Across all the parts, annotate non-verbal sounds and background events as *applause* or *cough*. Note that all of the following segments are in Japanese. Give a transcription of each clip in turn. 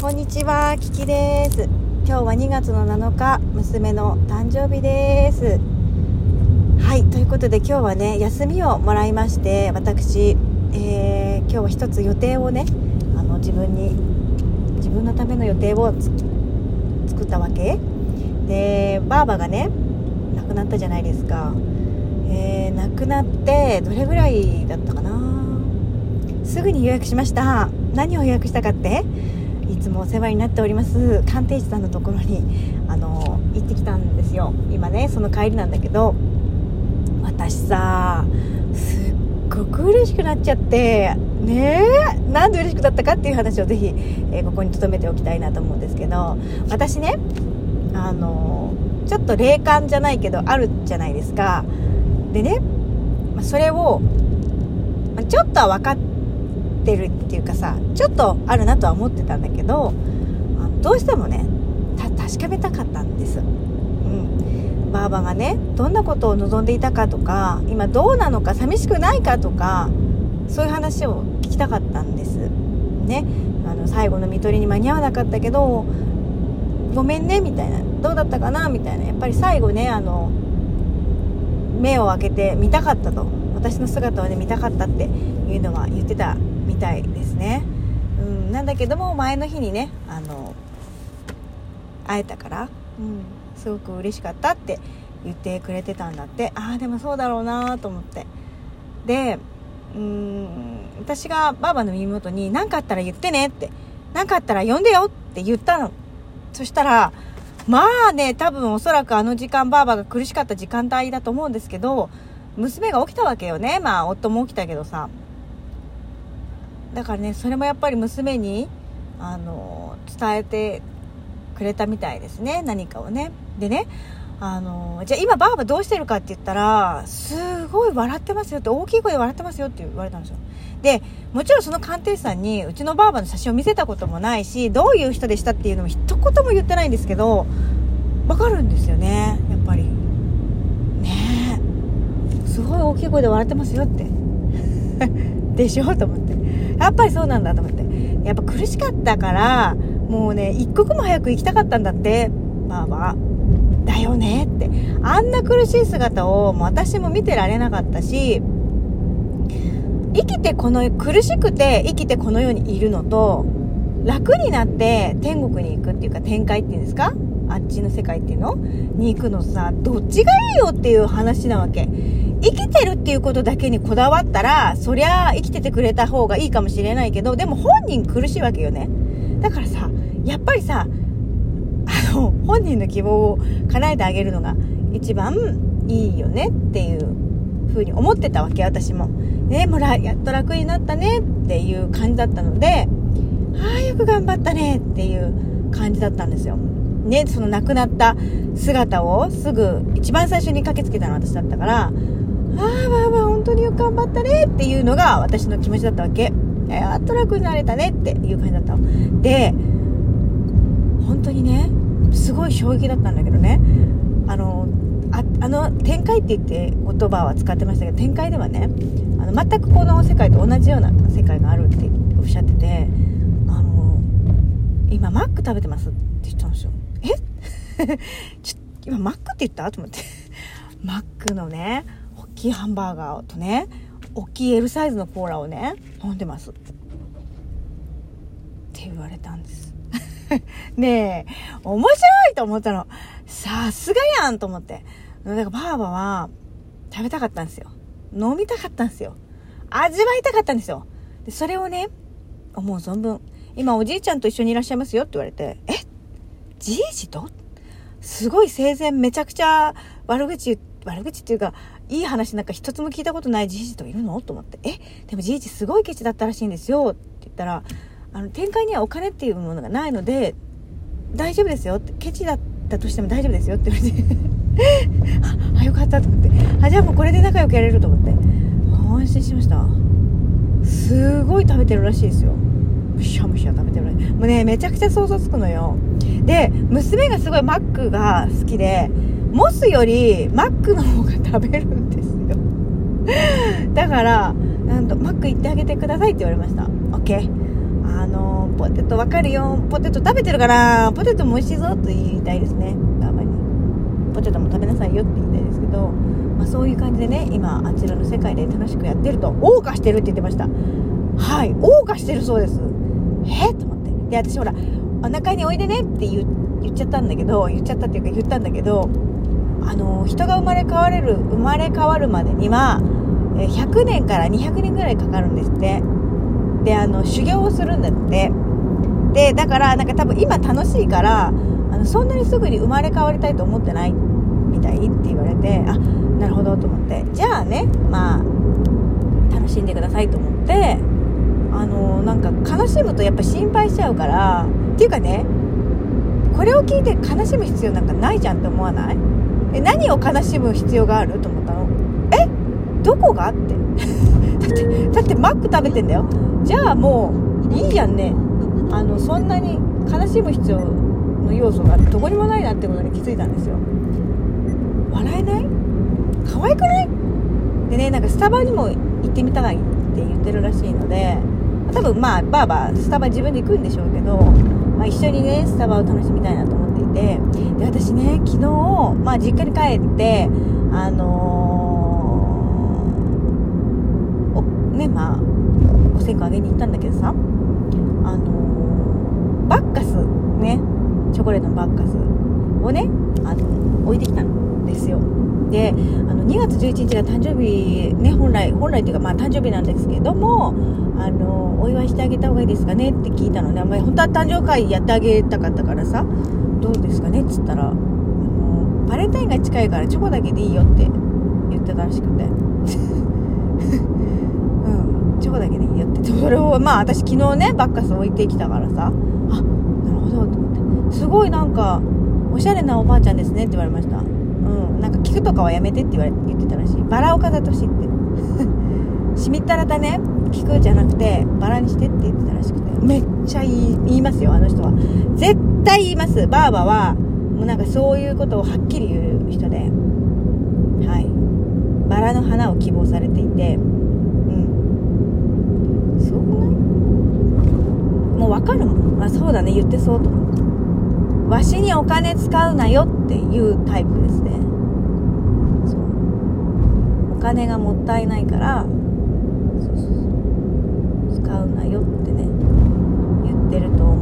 こんにちは、キキです。今日は2月の7日、娘の誕生日です。はい、ということで今日はね、休みをもらいまして、私、えー今日は一つ予定をね、あの自分に、自分のための予定を作ったわけ。で、ばあばがね、亡くなったじゃないですか。えー亡くなって、どれぐらいだったかなすぐに予約しました。何を予約したかって？いつもお世話になっております。鑑定士さんのところにあの行ってきたんですよ。今ねその帰りなんだけど私さすっごく嬉しくなっちゃってねえなんで嬉しくなったかっていう話をぜひ、えーここに留めておきたいなと思うんですけど私ねあのちょっと霊感じゃないけどあるじゃないですか。でねそれをちょっとは分かっててるっていうかさちょっとあるなとは思ってたんだけどどうしてもね確かめたかったんです、うん、ばあばがねどんなことを望んでいたかとか今どうなのか寂しくないかとかそういう話を聞きたかったんです。ね。あの最後の看取りに間に合わなかったけどごめんねみたいな。どうだったかなみたいな。やっぱり最後ねあの目を開けて見たかったと。私の姿をね見たかったっていうのは言たみたいですね、うん、なんだけども前の日にねあの会えたから、うん、すごく嬉しかったって言ってくれてたんだって。ああでもそうだろうなと思って。でうん私がばあばの耳元に何かあったら言ってねって何かあったら呼んでよって言ったの。そしたらまあね多分おそらくあの時間ばあばが苦しかった時間帯だと思うんですけど娘が起きたわけよね。まあ夫も起きたけどさ。だからねそれもやっぱり娘にあの伝えてくれたみたいですね何かをね。でねあのじゃあ今ばあばどうしてるかって言ったらすごい笑ってますよって大きい声で笑ってますよって言われたんですよ。でもちろんその鑑定士さんにうちのばあばの写真を見せたこともないしどういう人でしたっていうのも一言も言ってないんですけどわかるんですよねやっぱり。ね。すごい大きい声で笑ってますよって。*laughs* でしょ？と思って。やっぱりそうなんだと思って。やっぱ苦しかったからもうね一刻も早く行きたかったんだってばあばだよねって。あんな苦しい姿をもう私も見てられなかったし生きてこの苦しくて生きてこの世にいるのと楽になって天国に行くっていうか天界っていうんですか？あっちの世界っていうの？に行くのさどっちがいいよっていう話なわけ。生きてるっていうことだけにこだわったらそりゃ生きててくれた方がいいかもしれないけどでも本人苦しいわけよね。だからさやっぱりさあの本人の希望を叶えてあげるのが一番いいよねっていう風に思ってたわけ私も。ねもうらやっと楽になったねっていう感じだったのでああよく頑張ったねっていう感じだったんですよ。ねその亡くなった姿をすぐ一番最初に駆けつけたのは私だったからああばあば本当によく頑張ったねっていうのが私の気持ちだったわけ。やっと楽になれたねっていう感じだったので本当にねすごい衝撃だったんだけどね。あのああの展開って言って言葉は使ってましたけど展開ではねあの全くこの世界と同じような世界があるっておっしゃっててあの今マック食べてますって言ったんですよ。え？*laughs* ちょ今マックって言った？と思って。マックのねきいハンバーガーとね大きい L サイズのコーラをね飲んでます。って言われたんです。*laughs* ねえ面白いと思ったの。さすがやんと思って。だからばあばは食べたかったんですよ。飲みたかったんですよ。味わいたかったんですよ。でそれをね思う存分今おじいちゃんと一緒にいらっしゃいますよって言われてえ？じいじと？すごい生前めちゃくちゃ悪口言って悪口っていうかいい話なんか一つも聞いたことないじいじといるの？と思って。え？でもじいじすごいケチだったらしいんですよ。って言ったらあの展開にはお金っていうものがないので大丈夫ですよって。ケチだったとしても大丈夫ですよって言われて。*laughs* あよかったと思って。あじゃあもうこれで仲良くやれると思って。安心しました。すごい食べてるらしいですよ。むしゃむしゃ食べてるらしい。もうねめちゃくちゃ想像つくのよ。で娘がすごいマックが好きでモスよりマックの方が食べるんですよ。だからなんとマック行ってあげてくださいって言われました。OK あのポテトわかるよ。ポテト食べてるからポテトも美味しいぞと言いたいですね。ババに。ポテトも食べなさいよって言いたいですけど、まあ、そういう感じでね今あちらの世界で楽しくやってると謳歌してるって言ってました。はい謳歌してるそうです。えと思って。で私ほらお腹においでねって言っちゃったんだけど言っちゃったっていうか言ったんだけどあの人が生まれ変われる生まれ変わるまでには100年から200年ぐらいかかるんですって。であの修行をするんだって。でだからなんか多分今楽しいからあのそんなにすぐに生まれ変わりたいと思ってないみたいって言われてあなるほどと思って。じゃあねまあ楽しんでくださいと思ってあのなんか悲しむとやっぱ心配しちゃうからっていうかねこれを聞いて悲しむ必要なんかないじゃんって思わない？え何を悲しむ必要があると思ったの？え？どこが *laughs* って？だってだってマック食べてんだよ。じゃあもういいじゃんね。あのそんなに悲しむ必要の要素がどこにもないなってことに気づいたんですよ。笑えない？可愛くない？でねなんかスタバにも行ってみたいって言ってるらしいので多分まあばあばスタバ自分で行くんでしょうけど、まあ、一緒にねスタバを楽しみたいなと思ってで私ね昨日、まあ、実家に帰ってあのー、おねまあお線香あげに行ったんだけどさあのー、バッカスねチョコレートのバッカスをねあの置いてきたんですよ。であの2月11日が誕生日ね本来本来というかまあ誕生日なんですけどもあのお祝いしてあげた方がいいですかねって聞いたので、ね、本当は誕生会やってあげたかったからさどうですかねっつったらあのバレンタインが近いからチョコだけでいいよって言ってたらしくて。うんチョコだけでいいよって。それをまあ私昨日ねバッカス置いてきたからさ。あなるほどと思って。すごいなんかおしゃれなおばあちゃんですねって言われました。うんなんか聞くとかはやめてって言われ言ってたらしい。バラを飾ってほしいって。*laughs* しみったらたね聞くじゃなくてバラにしてって言ってたらしくて。めっちゃ言い言いますよあの人は。絶対言います。ばあばはもうなんかそういうことをはっきり言う人で。はい。バラの花を希望されていて。うん。すごくないもう分かるもん。まあそうだね。言ってそうと思ってわしにお金使うなよっていうタイプですね。そう。お金がもったいないからそうそうそう。使うなよってね。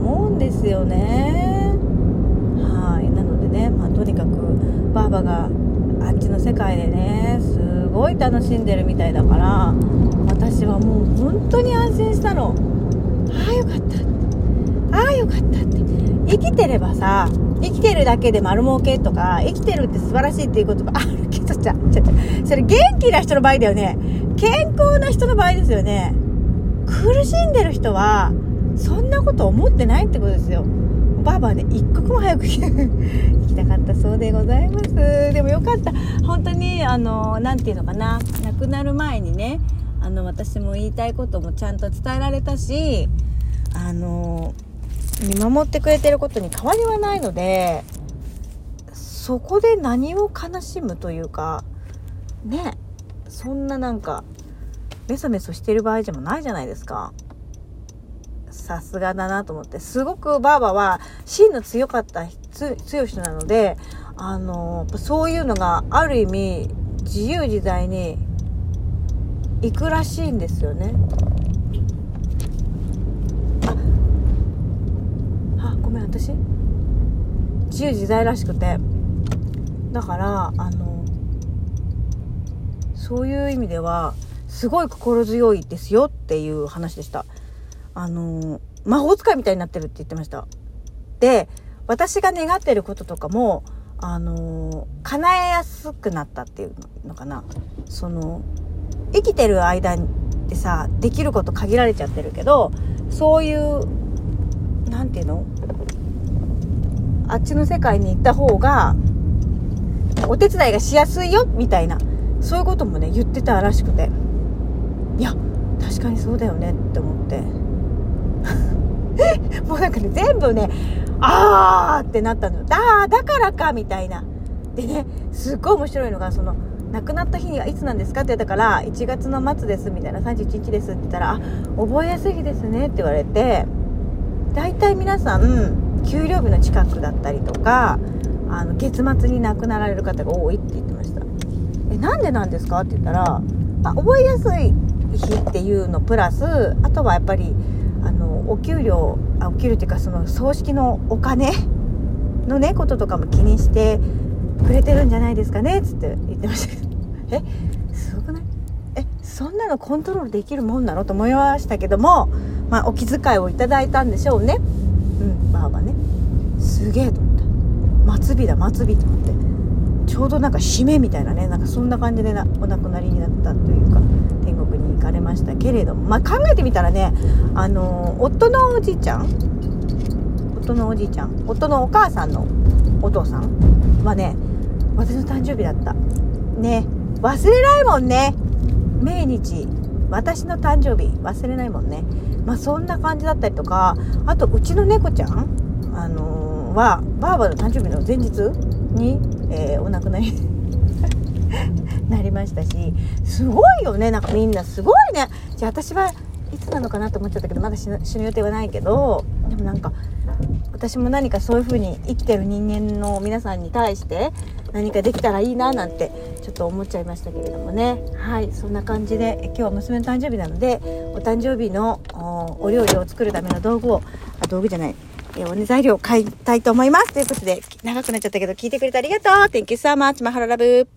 思うんですよね。はい。なのでね、まあ、とにかくばあばがあっちの世界でねすごい楽しんでるみたいだから私はもう本当に安心したの。ああよかった。ああよかったって。生きてればさ生きてるだけで丸儲けとか生きてるって素晴らしいっていう言葉あるけどちゃちゃそれ元気な人の場合だよね。健康な人の場合ですよね。苦しんでる人はそんなこと思ってないってことですよ。ばあばはね一刻も早く行 *laughs* きたかったそうでございます。でもよかった。本当にあの何て言うのかな。亡くなる前にねあの私も言いたいこともちゃんと伝えられたしあの見守ってくれてることに変わりはないのでそこで何を悲しむというかねそんななんかメソメソしてる場合じゃもないじゃないですか。さすがだなと思って。すごくばあばは芯の強かった強い人なのであのそういうのがある意味自由自在に行くらしいんですよね。あ、ごめん私？自由自在らしくて。だからあのそういう意味ではすごい心強いですよっていう話でした。あの魔法使いみたいになってるって言ってました。で私が願ってることとかもあの叶えやすくなったっていうのかな。その生きてる間ってさできること限られちゃってるけどそういう何て言うの？あっちの世界に行った方がお手伝いがしやすいよみたいな。そういうこともね言ってたらしくて。いや確かにそうだよねって思って。*laughs* もうなんかね全部ねあーってなったの。よだだからかみたいな。でねすっごい面白いのがその亡くなった日はいつなんですかって言ったから1月の末ですみたいな31日ですって言ったらあ覚えやすい日ですねって言われて大体皆さん給料日の近くだったりとかあの月末に亡くなられる方が多いって言ってました。えなんでなんですかって言ったらあ覚えやすい日っていうのプラスあとはやっぱりお給料あお給料っていうかその葬式のお金のねこととかも気にしてくれてるんじゃないですかねっつって言ってましたけど。えすごくない？*laughs* えそんなのコントロールできるもんなのと思いましたけども、まあ、お気遣いをいただいたんでしょうね。うんばあばね。すげえと思った。末尾だ末尾と思って。ちょうどなんか締めみたいなねなんかそんな感じでなお亡くなりになったというか。ましたけれども、まあ、考えてみたらねあの夫のおじいちゃん夫のおじいちゃん夫のお母さんのお父さんはね私の誕生日だった。ね忘れないもんね。命日私の誕生日忘れないもんね。まあそんな感じだったりとかあとうちの猫ちゃんあのー、はばあばの誕生日の前日に、えー、お亡くなり *laughs* なりましたしすごいよね。なんかみんなすごいね。じゃあ私はいつなのかなと思っちゃったけどまだ死ぬ死ぬ予定はないけどでもなんか私も何かそういう風に生きてる人間の皆さんに対して何かできたらいいななんてちょっと思っちゃいましたけれどもね。はいそんな感じで今日は娘の誕生日なのでお誕生日のお料理を作るための道具をあ道具じゃないえお、ね、材料を買いたいと思います。ということで長くなっちゃったけど聞いてくれてありがとう。Thank you so much. マハララブ。